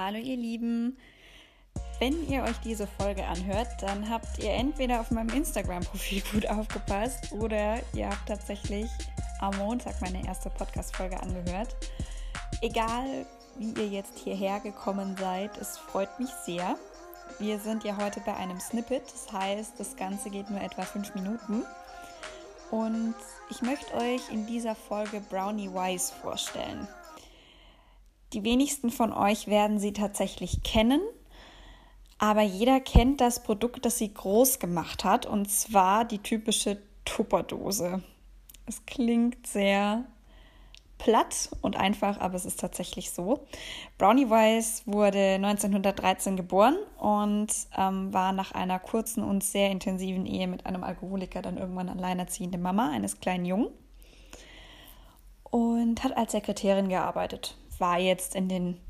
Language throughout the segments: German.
Hallo ihr Lieben. Wenn ihr euch diese Folge anhört, dann habt ihr entweder auf meinem Instagram-Profil gut aufgepasst oder ihr habt tatsächlich am Montag meine erste Podcast-Folge angehört. Egal, wie ihr jetzt hierher gekommen seid, es freut mich sehr. Wir sind ja heute bei einem Snippet, das heißt, das Ganze geht nur etwa fünf Minuten. Und ich möchte euch in dieser Folge Brownie Wise vorstellen. Die wenigsten von euch werden sie tatsächlich kennen, aber jeder kennt das Produkt, das sie groß gemacht hat, und zwar die typische Tupperdose. Es klingt sehr platt und einfach, aber es ist tatsächlich so. Brownie Weiss wurde 1913 geboren und ähm, war nach einer kurzen und sehr intensiven Ehe mit einem Alkoholiker dann irgendwann alleinerziehende Mama eines kleinen Jungen und hat als Sekretärin gearbeitet war jetzt in den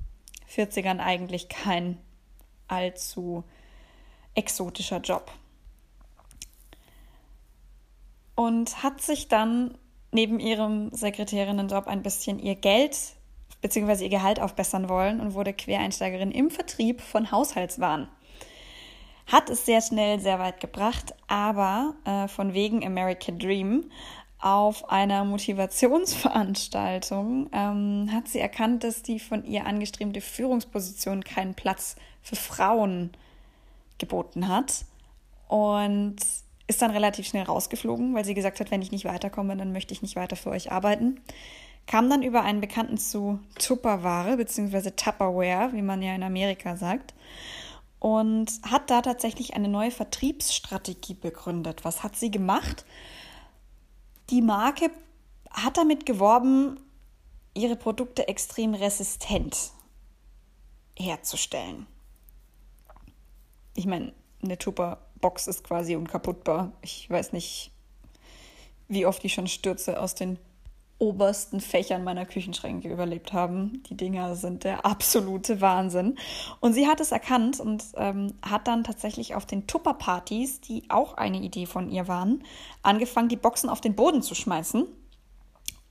40ern eigentlich kein allzu exotischer Job. Und hat sich dann neben ihrem Sekretärinnenjob ein bisschen ihr Geld bzw. ihr Gehalt aufbessern wollen und wurde Quereinsteigerin im Vertrieb von Haushaltswaren. Hat es sehr schnell sehr weit gebracht, aber äh, von wegen American Dream auf einer Motivationsveranstaltung ähm, hat sie erkannt, dass die von ihr angestrebte Führungsposition keinen Platz für Frauen geboten hat und ist dann relativ schnell rausgeflogen, weil sie gesagt hat, wenn ich nicht weiterkomme, dann möchte ich nicht weiter für euch arbeiten. Kam dann über einen Bekannten zu Tupperware bzw. Tupperware, wie man ja in Amerika sagt, und hat da tatsächlich eine neue Vertriebsstrategie begründet. Was hat sie gemacht? Die Marke hat damit geworben, ihre Produkte extrem resistent herzustellen. Ich meine, eine Tupper-Box ist quasi unkaputtbar. Ich weiß nicht, wie oft ich schon Stürze aus den obersten Fächern meiner Küchenschränke überlebt haben. Die Dinger sind der absolute Wahnsinn. Und sie hat es erkannt und ähm, hat dann tatsächlich auf den Tupper-Partys, die auch eine Idee von ihr waren, angefangen, die Boxen auf den Boden zu schmeißen,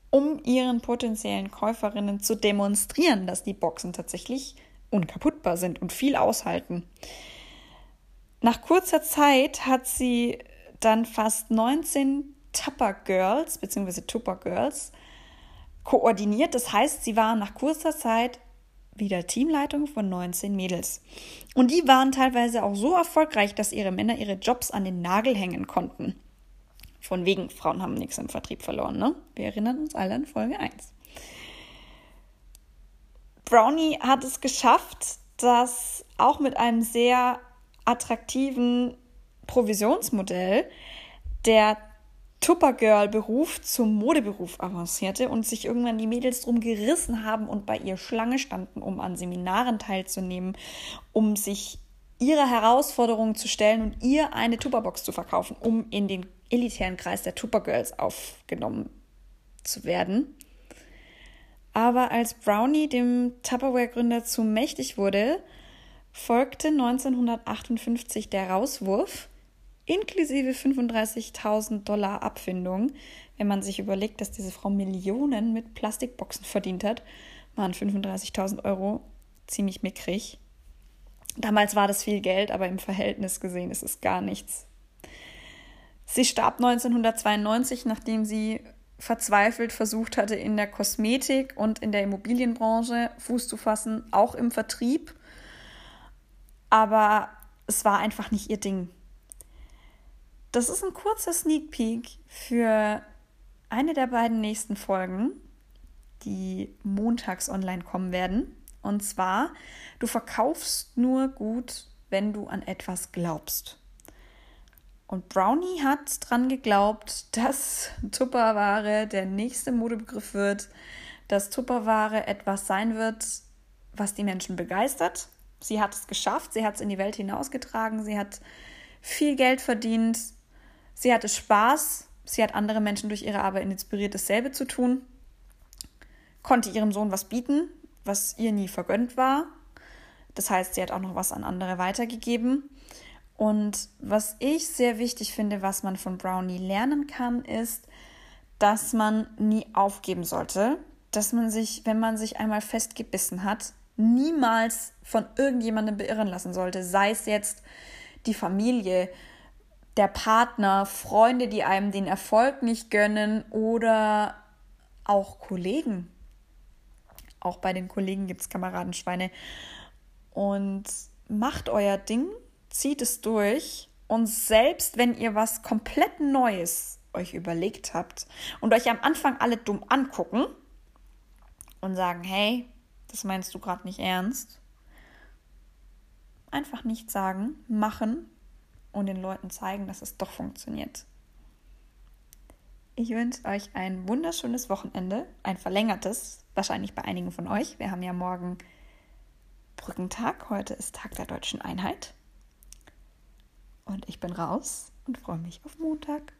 um ihren potenziellen Käuferinnen zu demonstrieren, dass die Boxen tatsächlich unkaputtbar sind und viel aushalten. Nach kurzer Zeit hat sie dann fast 19 Tupper Girls bzw. Tupper Girls koordiniert. Das heißt, sie waren nach kurzer Zeit wieder Teamleitung von 19 Mädels. Und die waren teilweise auch so erfolgreich, dass ihre Männer ihre Jobs an den Nagel hängen konnten. Von wegen, Frauen haben nichts im Vertrieb verloren, ne? Wir erinnern uns alle an Folge 1. Brownie hat es geschafft, dass auch mit einem sehr attraktiven Provisionsmodell der Tuppergirl-Beruf zum Modeberuf avancierte und sich irgendwann die Mädels drum gerissen haben und bei ihr Schlange standen, um an Seminaren teilzunehmen, um sich ihrer Herausforderungen zu stellen und ihr eine Tupperbox zu verkaufen, um in den elitären Kreis der Tuppergirls aufgenommen zu werden. Aber als Brownie dem Tupperware-Gründer zu mächtig wurde, folgte 1958 der Rauswurf inklusive 35.000 Dollar Abfindung. Wenn man sich überlegt, dass diese Frau Millionen mit Plastikboxen verdient hat, waren 35.000 Euro ziemlich mickrig. Damals war das viel Geld, aber im Verhältnis gesehen ist es gar nichts. Sie starb 1992, nachdem sie verzweifelt versucht hatte, in der Kosmetik und in der Immobilienbranche Fuß zu fassen, auch im Vertrieb. Aber es war einfach nicht ihr Ding. Das ist ein kurzer Sneak Peek für eine der beiden nächsten Folgen, die montags online kommen werden. Und zwar, du verkaufst nur gut, wenn du an etwas glaubst. Und Brownie hat dran geglaubt, dass Tupperware der nächste Modebegriff wird, dass Tupperware etwas sein wird, was die Menschen begeistert. Sie hat es geschafft, sie hat es in die Welt hinausgetragen, sie hat viel Geld verdient, Sie hatte Spaß, sie hat andere Menschen durch ihre Arbeit inspiriert, dasselbe zu tun, konnte ihrem Sohn was bieten, was ihr nie vergönnt war. Das heißt, sie hat auch noch was an andere weitergegeben. Und was ich sehr wichtig finde, was man von Brownie lernen kann, ist, dass man nie aufgeben sollte, dass man sich, wenn man sich einmal festgebissen hat, niemals von irgendjemandem beirren lassen sollte, sei es jetzt die Familie, der Partner, Freunde, die einem den Erfolg nicht gönnen oder auch Kollegen. Auch bei den Kollegen gibt es Kameradenschweine. Und macht euer Ding, zieht es durch und selbst wenn ihr was komplett Neues euch überlegt habt und euch am Anfang alle dumm angucken und sagen, hey, das meinst du gerade nicht ernst, einfach nicht sagen, machen und den Leuten zeigen, dass es doch funktioniert. Ich wünsche euch ein wunderschönes Wochenende, ein verlängertes, wahrscheinlich bei einigen von euch. Wir haben ja morgen Brückentag, heute ist Tag der deutschen Einheit. Und ich bin raus und freue mich auf Montag.